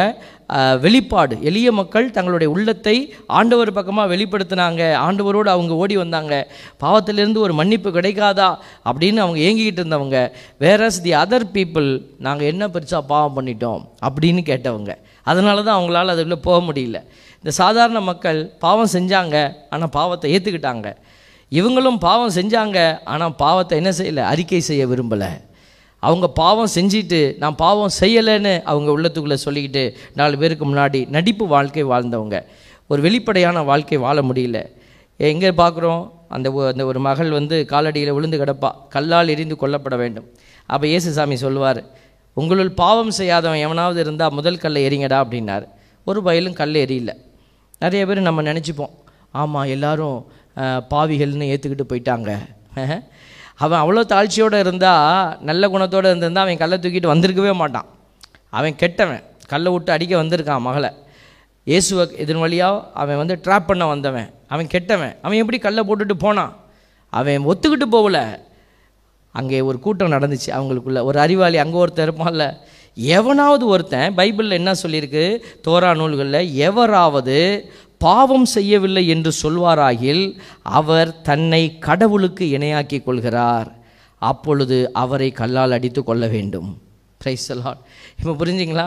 வெளிப்பாடு எளிய மக்கள் தங்களுடைய உள்ளத்தை ஆண்டவர் பக்கமாக வெளிப்படுத்தினாங்க. ஆண்டவரோடு அவங்க ஓடி வந்தாங்க. பாவத்திலிருந்து ஒரு மன்னிப்பு கிடைக்காதா? அப்படின்னு அவங்க ஏங்கிக்கிட்டு இருந்தவங்க. வேறஸ் தி அதர் பீப்புள் நாங்கள் என்ன பெருசாக பாவம் பண்ணிட்டோம் அப்படின்னு கேட்டவங்க. அதனால தான் அவங்களால அதுக்குள்ளே போக முடியல. இந்த சாதாரண மக்கள் பாவம் செஞ்சாங்க ஆனால் பாவத்தை ஏற்றுக்கிட்டாங்க இவங்களும் பாவம் செஞ்சாங்க ஆனால் பாவத்தை என்ன செய்யலை? அறிக்கை செய்ய விரும்பலை. அவங்க பாவம் செஞ்சுட்டு நான் பாவம் செய்யலைன்னு அவங்க உள்ளத்துக்குள்ளே சொல்லிக்கிட்டு நாலு பேருக்கு முன்னாடி நடிப்பு வாழ்க்கை வாழ்ந்தவங்க. ஒரு வெளிப்படையான வாழ்க்கை வாழ முடியல. எங்கே பார்க்குறோம் அந்த ஒ- அந்த ஒரு மகள் வந்து காலடியில் விழுந்து கிடப்பா. கல்லால் எரிந்து கொல்லப்பட வேண்டும். அப்போ இயேசுசாமி சொல்லுவார் உங்களுள் பாவம் செய்யாதவன் எவனாவது இருந்தால் முதல் கல்லை எறிங்கடா அப்படின்னார். ஒரு வயலும் கல் எரியல. நிறைய பேர் நம்ம நினச்சிப்போம் ஆமாம் எல்லோரும் பாவிகள்னு ஏற்றுக்கிட்டு போயிட்டாங்க. அவன் அவ்வளோ தாழ்ச்சியோடு இருந்தால் நல்ல குணத்தோடு இருந்திருந்தால் அவன் கல்லை தூக்கிட்டு வந்திருக்கவே மாட்டான். அவன் கெட்டவன். கல்லை விட்டு அடிக்க வந்திருக்கான் மகளை. இயேசுவை இதன் வழியாக அவன் வந்து ட்ராப் பண்ண வந்தவன். அவன் கெட்டவன். அவன் எப்படி கல்லை போட்டுட்டு போனான்? அவன் ஒத்துக்கிட்டு போகல. அங்கே ஒரு கூட்டம் நடந்துச்சு அவங்களுக்குள்ள. ஒரு அறிவாளி அங்கே ஒருத்தர் இருப்பான்ல. எவனாவது ஒருத்தன் பைபிளில் என்ன சொல்லியிருக்கு? தோரா நூல்களில் எவராவது பாவம் செய்யவில்லை என்று சொல்வாராகில் அவர் தன்னை கடவுளுக்கு இணையாக்கிக் கொள்கிறார். அப்பொழுது அவரை கல்லால் அடித்து கொள்ள வேண்டும். பிரைஸ் இப்போ புரிஞ்சுங்களா?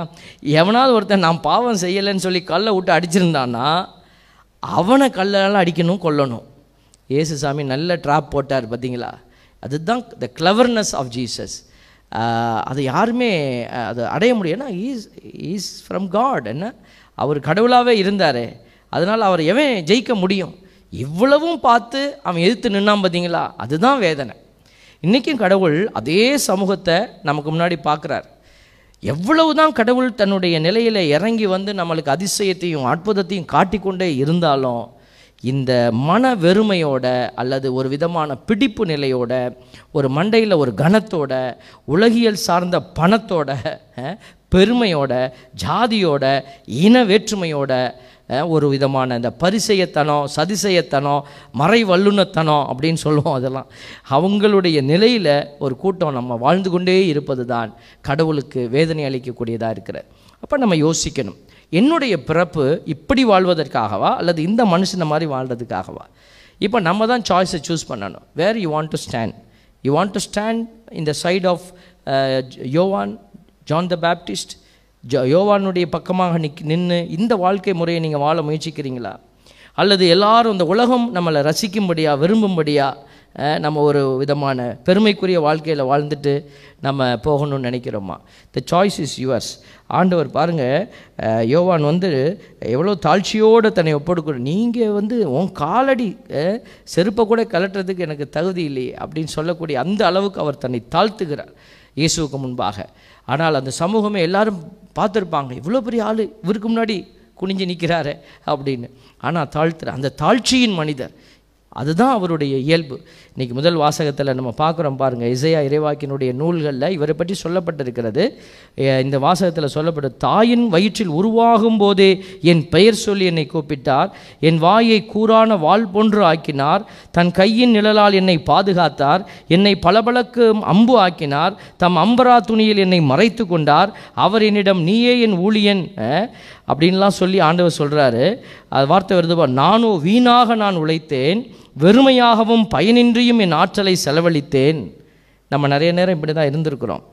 எவனாவது ஒருத்தன் நான் பாவம் செய்யலைன்னு சொல்லி கல்லை விட்டு அடிச்சிருந்தான்னா அவனை கல்லால் அடிக்கணும் கொல்லணும். ஏசுசாமி நல்ல ட்ராப் போட்டார் பார்த்தீங்களா அதுதான் த கிளவர்னஸ் ஆஃப் ஜீசஸ் அது யாருமே அதை அடைய முடியும். ஏன்னா ஈஸ் ஈஸ் ஃப்ரம் காட் என்ன? அவர் கடவுளாகவே இருந்தார். அதனால் அவர் எவன் ஜெயிக்க முடியும்? இவ்வளவும் பார்த்து அவன் எதிர்த்து நின்னான் பார்த்தீங்களா? அதுதான் வேதனை. இன்றைக்கும் கடவுள் அதே சமூகத்தை நமக்கு முன்னாடி பார்க்குறார். எவ்வளவுதான் கடவுள் தன்னுடைய நிலையில் இறங்கி வந்து நம்மளுக்கு அதிசயத்தையும் அற்புதத்தையும் காட்டிக்கொண்டே இருந்தாலும் இந்த மன வெறுமையோட அல்லது ஒரு விதமான பிடிப்பு நிலையோட ஒரு மண்டையில் ஒரு கனத்தோட உலகியல் சார்ந்த பணத்தோட பெருமையோட ஜாதியோட இன வேற்றுமையோட ஒரு விதமான இந்த பரிசெயத்தனம் சதிசெயத்தனம் மறை வல்லுனத்தனம் அப்படின்னு சொல்லுவோம் அதெல்லாம். அவங்களுடைய நிலையில் ஒரு கூட்டம் நம்ம வாழ்ந்து கொண்டே இருப்பது தான் கடவுளுக்கு வேதனை அளிக்கக்கூடியதாக இருக்கிற அப்போ நம்ம யோசிக்கணும். என்னுடைய பிறப்பு இப்படி வாழ்வதற்காகவா? அல்லது இந்த மனுஷனை மாதிரி வாழ்றதுக்காகவா? இப்போ நம்ம தான் சாய்ஸை சூஸ் பண்ணணும். Where you want to stand you want to stand இந்த side of Yovan John the Baptist Joe யோவானுடைய பக்கமாக நிக் நின்று இந்த வாழ்க்கை முறையை நீங்கள் வாழ முயற்சிக்கிறீங்களா? அல்லது எல்லாரும் இந்த உலகம் நம்மளை ரசிக்கும்படியா விரும்பும்படியா நம்ம ஒரு விதமான பெருமைக்குரிய வாழ்க்கையில் வாழ்ந்துட்டு நம்ம போகணும்னு நினைக்கிறோமா? த சாய்ஸ் இஸ் யுவர்ஸ் ஆண்டவர் பாருங்கள் யோவான் வந்து எவ்வளோ தாழ்ச்சியோடு தன்னை ஒப்படுக்கணும் நீங்கள் வந்து உன் காலடி செருப்பை கூட கலட்டுறதுக்கு எனக்கு தகுதி இல்லையே அப்படின்னு சொல்லக்கூடிய அந்த அளவுக்கு அவர் தன்னை தாழ்த்துகிறார். இயேசுவுக்கு முன்பாக. ஆனால் அந்த சமூகமே எல்லாரும் பார்த்துருப்பாங்க இவ்வளோ பெரிய ஆள் இவருக்கு முன்னாடி குனிஞ்சு நிற்கிறாரு அப்படின்னு. ஆனால் தாழ்த்துற அந்த தாழ்ச்சியின் மனிதர் அதுதான் அவருடைய இயல்பு. இன்றைக்கி முதல் வாசகத்தில் நம்ம பார்க்குறோம் பாருங்கள் இசையா இறைவாக்கினுடைய நூல்களில் இவரை பற்றி சொல்லப்பட்டிருக்கிறது. இந்த வாசகத்தில் சொல்லப்பட்ட தாயின் வயிற்றில் உருவாகும் போதே என் பெயர் சொல்லி என்னை கூப்பிட்டார். என் வாயை கூரான வாள் போன்று ஆக்கினார். தன் கையின் நிழலால் என்னை பாதுகாத்தார். என்னை பளபளக்கு அம்பு ஆக்கினார். தம் அம்பரா துணியில் என்னை மறைத்து கொண்டார். அவர் என்னிடம் நீயே என் ஊழியன். அப்படின்லாம் சொல்லி ஆண்டவர் சொல்கிறாரு அது வார்த்தை வருதுப்பா நானும் வீணாக நான் உழைத்தேன் வெறுமையாகவும் பயனின்றியும் என் ஆற்றலை செலவழித்தேன். நம்ம நிறைய நேரம் இப்படி தான் இருந்திருக்கிறோம்.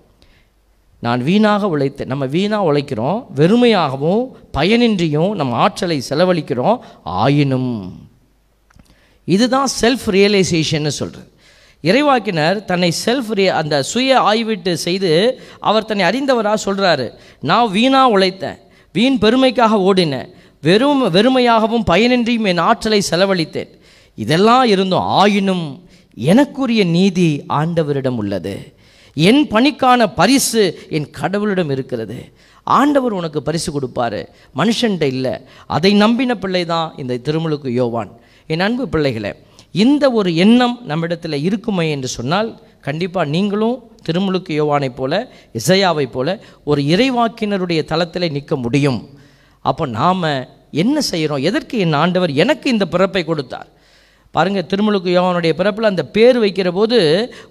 நான் வீணாக உழைத்தேன் நம்ம வீணாக உழைக்கிறோம் வெறுமையாகவும் பயனின்றியும் நம்ம ஆற்றலை செலவழிக்கிறோம் ஆயினும். இதுதான் செல்ஃப் ரியலைசேஷன்னு சொல்கிறது இறைவாக்கினர் தன்னை செல்ஃப் அந்த சுய ஆய்விட்டு செய்து அவர் தன்னை அறிந்தவராக சொல்கிறாரு நான் வீணாக உழைத்தேன் வீண் பெருமைக்காக ஓடினேன் வெறும் வெறுமையாகவும் பயனின்றியும் என் ஆற்றலை செலவழித்தேன். இதெல்லாம் இருந்தும் ஆயினும் எனக்குரிய நீதி ஆண்டவரிடம் உள்ளது. என் பணிக்கான பரிசு என் கடவுளிடம் இருக்கிறது. ஆண்டவர் உனக்கு பரிசு கொடுப்பாரு. மனுஷன்ட்ட இல்லை. அதை நம்பின பிள்ளை தான் இந்த திருமுழுக்கு யோவான். என் அன்பு பிள்ளைகளை இந்த ஒரு எண்ணம் நம்மிடத்தில் இருக்குமே என்று சொன்னால் கண்டிப்பாக நீங்களும் திருமுழுக்கு யோவானைப் போல இசையாவைப் போல ஒரு இறைவாக்கினருடைய தளத்தில் நிற்க முடியும். அப்போ நாம் என்ன செய்கிறோம் எதற்கு என் ஆண்டவர் எனக்கு இந்த பிறப்பை கொடுத்தார்? பாருங்கள் திருமுழுக்கு யோவானுடைய பிறப்பில் அந்த பேர் வைக்கிற போது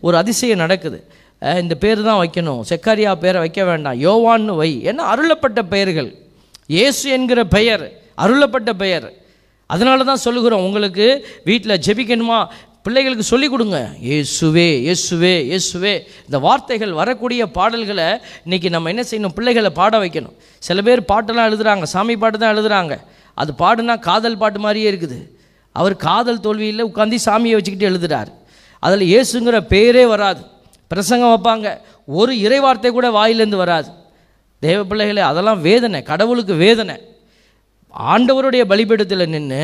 ஒரு அதிசயம் நடக்குது. இந்த பேர் தான் வைக்கணும். செக்காரியா பேரை வைக்க வேண்டாம். யோவான்னு வை. ஏன்னா அருளப்பட்ட பெயர்கள். இயேசு என்கிற பெயர். அருளப்பட்ட பெயர். அதனால தான் சொல்லுகிறோம். உங்களுக்கு வீட்டில் ஜெபிக்கணுமா? பிள்ளைகளுக்கு சொல்லிக் கொடுங்க. இயேசுவே இயேசுவே இயேசுவே இந்த வார்த்தைகள் வரக்கூடிய பாடல்களை இன்றைக்கி நம்ம என்ன செய்யணும்? பிள்ளைகளை பாட வைக்கணும். சில பேர் பாட்டெல்லாம் எழுதுகிறாங்க சாமி பாட்டு தான் எழுதுகிறாங்க அது பாடுனா காதல் பாட்டு மாதிரியே இருக்குது. அவர் காதல் தோல்வியில் உட்காந்து சாமியை வச்சுக்கிட்டு எழுதுகிறார் அதில் இயேசுங்கிற பேரே வராது. பிரசங்கம் வைப்பாங்க. ஒரு இறைவார்த்தை கூட வாயிலேருந்து வராது. தேவ பிள்ளைகளே அதெல்லாம் வேதனை கடவுளுக்கு வேதனை. ஆண்டவருடைய பலிபீடத்தில் நின்று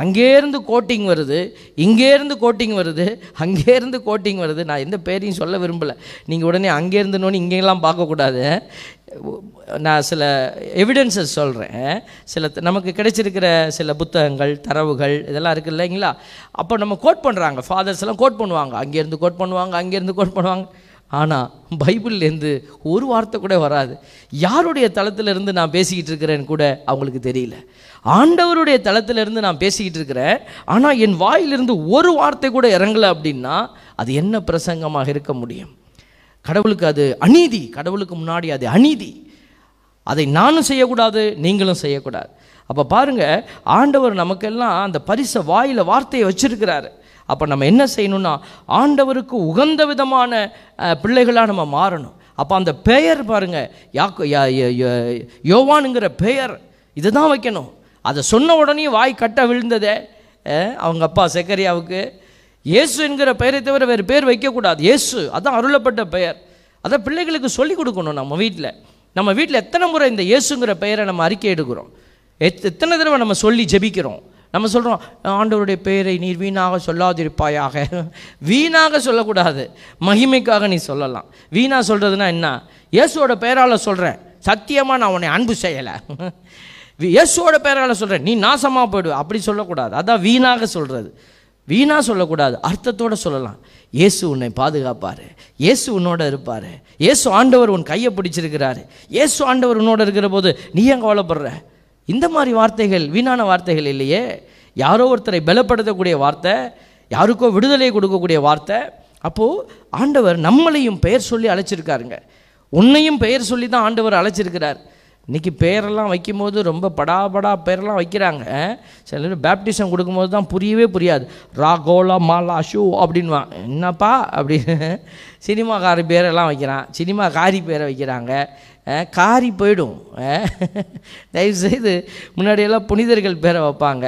அங்கேருந்து கோட்டிங் வருது இங்கேருந்து கோட்டிங் வருது அங்கேருந்து கோட்டிங் வருது. நான் எந்த பேரையும் சொல்ல விரும்பலை. நீங்கள் உடனே அங்கேருந்துனோன்னு இங்கெல்லாம் பார்க்கக்கூடாது. நான் சில எவிடன்சஸ் சொல்கிறேன் சில நமக்கு கிடைச்சிருக்கிற சில புத்தகங்கள் தரவுகள் இதெல்லாம் இருக்குது இல்லைங்களா? அப்போ நம்ம கோட் பண்ணுறாங்க ஃபாதர்ஸ் எல்லாம் கோட் பண்ணுவாங்க. அங்கேருந்து கோட் பண்ணுவாங்க அங்கேருந்து கோட் பண்ணுவாங்க. ஆனால் பைபிள்லேருந்து ஒரு வார்த்தை கூட வராது. யாருடைய தளத்திலிருந்து நான் பேசிக்கிட்டு இருக்கிறேன்னு கூட அவங்களுக்கு தெரியல. ஆண்டவருடைய தளத்திலிருந்து நான் பேசிக்கிட்டு இருக்கிறேன். ஆனால் என் வாயிலிருந்து ஒரு வார்த்தை கூட இறங்கலை அப்படின்னா அது என்ன பிரசங்கமாக இருக்க முடியும்? கடவுளுக்கு அது அநீதி. கடவுளுக்கு முன்னாடி அது அநீதி. அதை நானும் செய்யக்கூடாது நீங்களும் செய்யக்கூடாது. அப்போ பாருங்க ஆண்டவர் நமக்கெல்லாம் அந்த பரிசை வாயில் வார்த்தையை வச்சுருக்கிறாரு. அப்போ நம்ம என்ன செய்யணும்னா ஆண்டவருக்கு உகந்த விதமான பிள்ளைகளாக நம்ம மாறணும். அப்போ அந்த பெயர் பாருங்க யாக்கோ யா- யோவானுங்கிற பெயர் இதுதான் வைக்கணும். அதை சொன்ன உடனே வாய் கட்ட விழுந்ததே அவங்க அப்பா செக்கரியாவுக்கு. இயேசு என்கிற பெயரை தவிர வேறு பேர் வைக்கக்கூடாது. இயேசு அதான் அருளப்பட்ட பெயர். அதை பிள்ளைகளுக்கு சொல்லிக் கொடுக்கணும் நம்ம வீட்டில் நம்ம வீட்டில் எத்தனை முறை இந்த இயேசுங்கிற பெயரை நம்ம அறிக்கை எடுக்கிறோம். எத் எத்தனை தடவை நம்ம சொல்லி ஜெபிக்கிறோம். நம்ம சொல்கிறோம் ஆண்டவருடைய பெயரை நீர் வீணாக சொல்லாதிருப்பாயாக. வீணாக சொல்லக்கூடாது. மகிமைக்காக நீ சொல்லலாம். வீணாக சொல்கிறதுனா என்ன? இயேசுவோட பெயரால் சொல்கிறேன் சத்தியமாக நான் உன்னை அன்பு செய்யலை. இயேசுவோட பெயரால் சொல்கிறேன் நீ நாசமாக போய்டு. அப்படி சொல்லக்கூடாது. அதான் வீணாக சொல்கிறது வீணாக சொல்லக்கூடாது. அர்த்தத்தோடு சொல்லலாம். இயேசு உன்னை பாதுகாப்பார். இயேசு உன்னோட இருப்பார். இயேசு ஆண்டவர் உன் கையை பிடிச்சிருக்கிறாரு. இயேசு ஆண்டவர் உன்னோட இருக்கிற போது நீ ஏன் கவலைப்படுற? இந்த மாதிரி வார்த்தைகள் வீணான வார்த்தைகள் இல்லையே. யாரோ ஒருத்தரை பலப்படுத்தக்கூடிய வார்த்தை யாருக்கோ விடுதலை கொடுக்கக்கூடிய வார்த்தை. அப்போது ஆண்டவர் நம்மளையும் பெயர் சொல்லி அழைச்சிருக்காருங்க. உன்னையும் பெயர் சொல்லி தான் ஆண்டவர் அழைச்சிருக்கிறார். இன்றைக்கி பேரெல்லாம் வைக்கும்போது ரொம்ப படாபடா பேரெல்லாம் வைக்கிறாங்க. சில பேர் பேப்டிசம் கொடுக்கும்போது தான் புரியவே புரியாது. ராகோலா மாலா ஷூ அப்படின்வான் என்னப்பா அப்படின்னு சினிமாக்காரி பேரெல்லாம் வைக்கிறான். சினிமா காரி பேரை வைக்கிறாங்க. காரி போயிடும். தயவுசெய்து முன்னாடியெல்லாம் புனிதர்கள் பேரை வைப்பாங்க.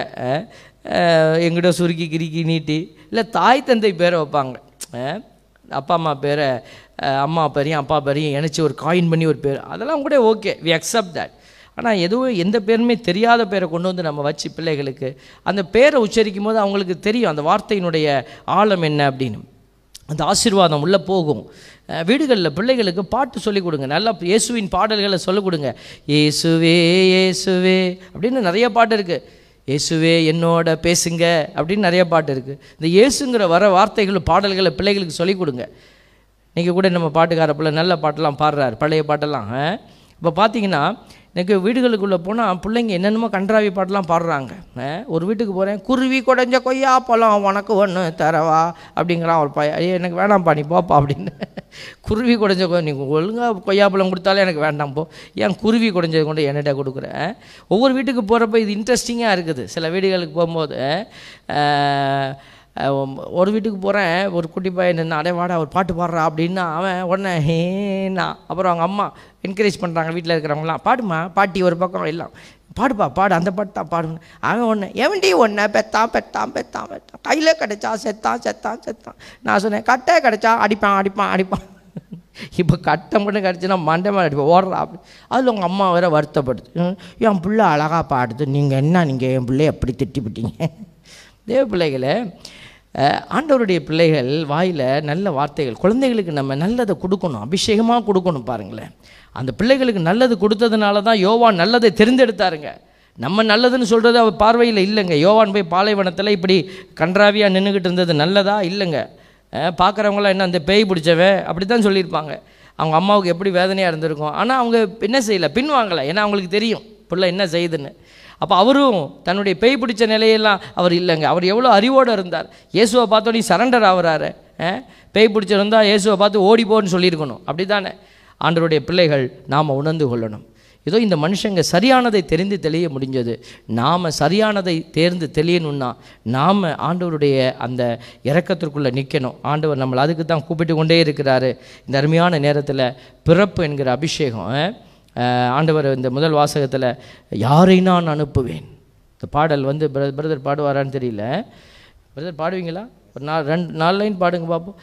எங்கிட்ட சுருக்கி கிறுக்கி நீட்டி இல்லை தாய் தந்தை பேரை வைப்பாங்க. அப்பா அம்மா பேரை அம்மா பேரையும் அப்பா பேரையும் இணைச்சி ஒரு காயின் பண்ணி ஒரு பேர். அதெல்லாம் கூட ஓகே வி அக்செப்ட் தட் ஆனால் எதுவும் எந்த பேருமே தெரியாத பேரை கொண்டு வந்து நம்ம வச்சு பிள்ளைகளுக்கு அந்த பேரை உச்சரிக்கும் போது அவங்களுக்கு தெரியும் அந்த வார்த்தையினுடைய ஆழம் என்ன அப்படின்னு. அந்த ஆசீர்வாதம் உள்ளே போகும். வீடுகளில் பிள்ளைகளுக்கு பாட்டு சொல்லிக் கொடுங்க. நல்லா இயேசுவின் பாடல்களை சொல்லிக் கொடுங்க. இயேசுவே இயேசுவே அப்படின்னு நிறைய பாட்டு இருக்குது இயேசுவே என்னோட பேசுங்க அப்படின்னு நிறைய பாட்டு இருக்குது இந்த இயேசுங்கிற வர வார்த்தைகள் பாடல்களை பிள்ளைகளுக்கு சொல்லிக் கொடுங்க. இன்றைக்கி கூட நம்ம பாட்டுக்கார பிள்ளை நல்ல பாட்டெல்லாம் பாடுறாரு. பழைய பாட்டெல்லாம் இப்போ பார்த்தீங்கன்னா எனக்கு வீடுகளுக்குள்ளே போனால் பிள்ளைங்க என்னென்னமோ கன்றாவி பாட்டெலாம் பாடுறாங்க. ஒரு வீட்டுக்கு போகிறேன் குருவி குடஞ்ச கொய்யா பழம் உனக்கு ஒன்று தரவா? அப்படிங்கிறான் ஒரு பையன். ஐயோ எனக்கு வேணாம்ப்பா நீ போப்பா அப்படின்னு. குருவி குடஞ்ச கொ நீ ஒழுங்காக கொய்யா பழம் கொடுத்தாலே எனக்கு வேண்டாம் போ. ஏன் குருவி குடஞ்சது கொண்டு என்னிட்ட கொடுக்குறேன் ஒவ்வொரு வீட்டுக்கு போகிறப்ப இது இன்ட்ரெஸ்டிங்காக இருக்குது. சில வீடுகளுக்கு போகும்போது ஒரு வீட்டுக்கு போகிறேன் ஒரு குட்டி பையன் நின்று அடே வாடா ஒரு பாட்டு பாடுறா அப்படின்னா அவன் உடனே ஹேனா அப்புறம் அவங்க அம்மா என்கரேஜ் பண்ணுறாங்க வீட்டில் இருக்கிறவங்களாம் பாடுமா பாட்டி ஒரு பக்கம் எல்லாம் பாடுப்பா பாடு அந்த பாட்டு தான் பாடுன்னு. அவன் ஒன்று எவன்டி ஒன்று பெத்தான் பெத்தான் பெத்தான் பெத்தான் கையில் கிடைச்சா செத்தான் செத்தான் செத்தான். நான் சொன்னேன் கட்டை கிடைச்சா அடிப்பான் அடிப்பான் அடிப்பான். இப்போ கட்டம் மட்டும் கிடச்சின்னா மண்டை மேலே அடிப்போம் ஓடுறா அப்படி. அதில் உங்கள் அம்மா வேற வருத்தப்படுது. என் பிள்ளை அழகாக பாடுது நீங்கள் என்ன நீங்கள் என் பிள்ளைய எப்படி திட்டிப்பிட்டீங்க? தேவ பிள்ளைகளை ஆண்டவருடைய பிள்ளைகள் வாயில் நல்ல வார்த்தைகள் குழந்தைகளுக்கு நம்ம நல்லதை கொடுக்கணும் அபிஷேகமாக கொடுக்கணும் பாருங்களேன். அந்த பிள்ளைகளுக்கு நல்லது கொடுத்ததுனால தான் யோவான் நல்லதை தெரிந்தெடுத்தாருங்க. நம்ம நல்லதுன்னு சொல்கிறது அவர் பார்வையில் இல்லைங்க. யோவான் போய் பாலைவனத்தில் இப்படி கன்றாவியாக நின்றுக்கிட்டு இருந்தது நல்லதா? இல்லைங்க. பார்க்குறவங்களாம் என்ன அந்த பேய் பிடிச்சவன் அப்படி தான் சொல்லியிருப்பாங்க. அவங்க அம்மாவுக்கு எப்படி வேதனையாக இருந்திருக்கும். ஆனால் அவங்க என்ன செய்யலை? பின்வாங்கலை. ஏன்னா அவங்களுக்கு தெரியும். பிள்ளை என்ன செய்யுதுன்னு. அப்போ அவரும் தன்னுடைய பேய் பிடிச்ச நிலையெல்லாம் அவர் இல்லைங்க. அவர் எவ்வளோ அறிவோடு இருந்தார். இயேசுவை பார்த்தோன்னே சரண்டர் ஆகிறாரு. பேய் பிடிச்சிருந்தா இயேசுவை பார்த்து ஓடிப்போன்னு சொல்லியிருக்கணும். அப்படி தானே ஆண்டவருடைய பிள்ளைகள் நாம் உணர்ந்து கொள்ளணும். ஏதோ இந்த மனுஷங்க சரியானதை தெரிந்து தெளிய முடிஞ்சது. நாம் சரியானதை தேர்ந்து தெளியணும்னா நாம் ஆண்டவருடைய அந்த இறக்கத்திற்குள்ளே நிற்கணும் ஆண்டவர் நம்மளை அதுக்கு தான் கூப்பிட்டு கொண்டே இருக்கிறாரு. இந்த அருமையான நேரத்தில் பிறப்பு என்கிற அபிஷேகம் ஆண்டவர் இந்த முதல் வாசகத்தில் யாரை நான் அனுப்புவேன்? இந்த பாடல் வந்து பிரதர் பிரதர் பாடுவாரான்னு தெரியல. பிரதர் பாடுவீங்களா? ஒரு நாலு ரெண்டு நாலு லைன் பாடுங்க பார்ப்போம்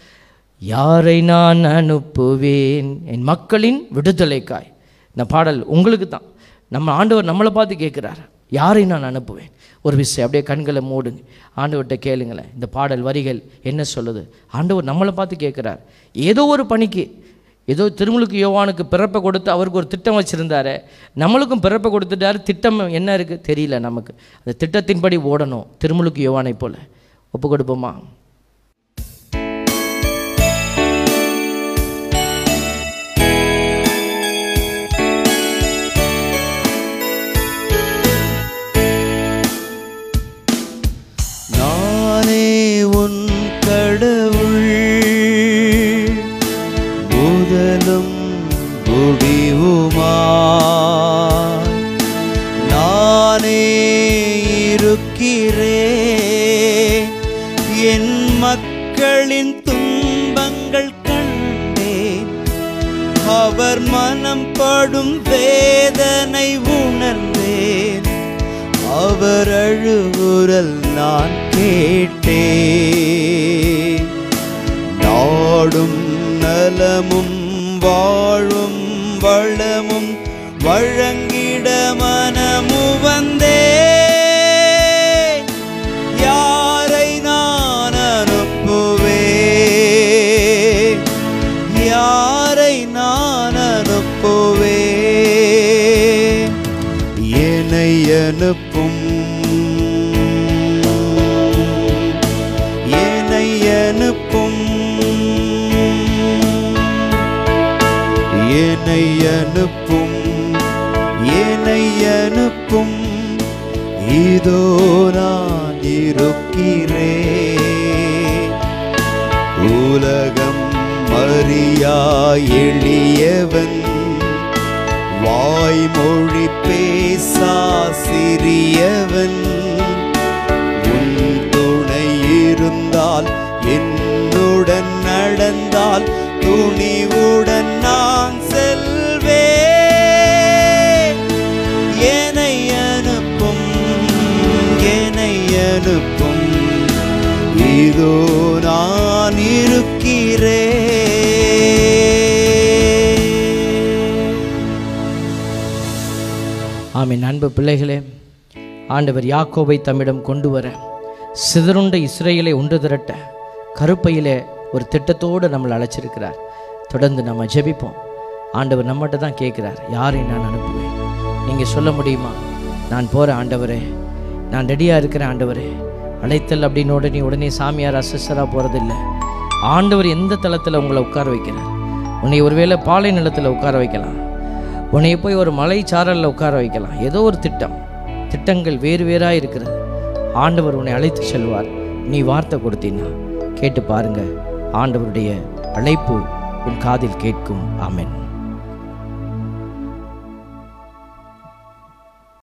யாரை நான் அனுப்புவேன்? என் மக்களின் விடுதலைக்காய். இந்த பாடல் உங்களுக்கு தான். நம்ம ஆண்டவர் நம்மளை பார்த்து கேட்குறாரு. யாரை நான் அனுப்புவேன்? ஒரு விஷயம் அப்படியே கண்களை மூடுங்க. ஆண்டவர்கிட்ட கேளுங்களேன். இந்த பாடல் வரிகள் என்ன சொல்லுது? ஆண்டவர் நம்மளை பார்த்து கேட்குறார். ஏதோ ஒரு பணிக்கு ஏதோ திருமுழுக்கு யோவானுக்கு பிறப்பை கொடுத்து அவருக்கு ஒரு திட்டம் வச்சுருந்தாரு நம்மளுக்கும் பிறப்பை கொடுத்துட்டாரு திட்டம் என்ன இருக்குது தெரியல நமக்கு. அந்த திட்டத்தின்படி ஓடணும் திருமுழுக்கு யோவானை போல். ஒப்பு கொடுப்போமா? படும் வேதனை உணர்ந்தேன். அவர் அழுகுரல் நான் கேட்டேன். நாடும் நலமும் வாழும் வளமும் வழங்கிட மனமு என்னை அனுப்பும் என்னை அனுப்பும். இதோ நான் இருக்கிறேன். உலகம் மறியா எளியவன் வாய்மொழி பேசா சிறியவன். உன் துணை இருந்தால் என்னுடன் நடந்தால் துணி அனுப்பும் இதோ நான் இருக்கிறேன். ஆமின். அன்பு பிள்ளைகளே ஆண்டவர் யாக்கோபை தம்மிடம் கொண்டு வர சிதறுண்ட இஸ்ரேலை ஒன்று திரட்ட கருப்பையிலே ஒரு திட்டத்தோடு நம்மளை அழைச்சிருக்கிறார். தொடர்ந்து நம்ம ஜெபிப்போம். ஆண்டவர் நம்மகிட்ட தான் கேட்குறார். யாரை நான் அனுப்புவேன்? நீங்கள் சொல்ல முடியுமா? நான் போகிறேன் ஆண்டவரே நான் ரெடியாக இருக்கிறேன் ஆண்டவர். அழைத்தல் அப்படின்னு உடனே உடனே சாமியார் அசிஸ்டராக போகிறதில்ல ஆண்டவர் எந்த தளத்தில் உங்களை உட்கார வைக்கிறார்? உன்னை ஒருவேளை பாலை நிலத்தில் உட்கார வைக்கலாம். உன்னை போய் ஒரு மலை சாரலில் உட்கார வைக்கலாம். ஏதோ ஒரு திட்டம். திட்டங்கள் வேறு வேறாக இருக்கிறது. ஆண்டவர் உன்னை அழைத்து செல்வார். நீ வார்த்தை கொடுத்தீன்னா கேட்டு பாருங்க. ஆண்டவருடைய அழைப்பு உன் காதில் கேட்கும். ஆமென்.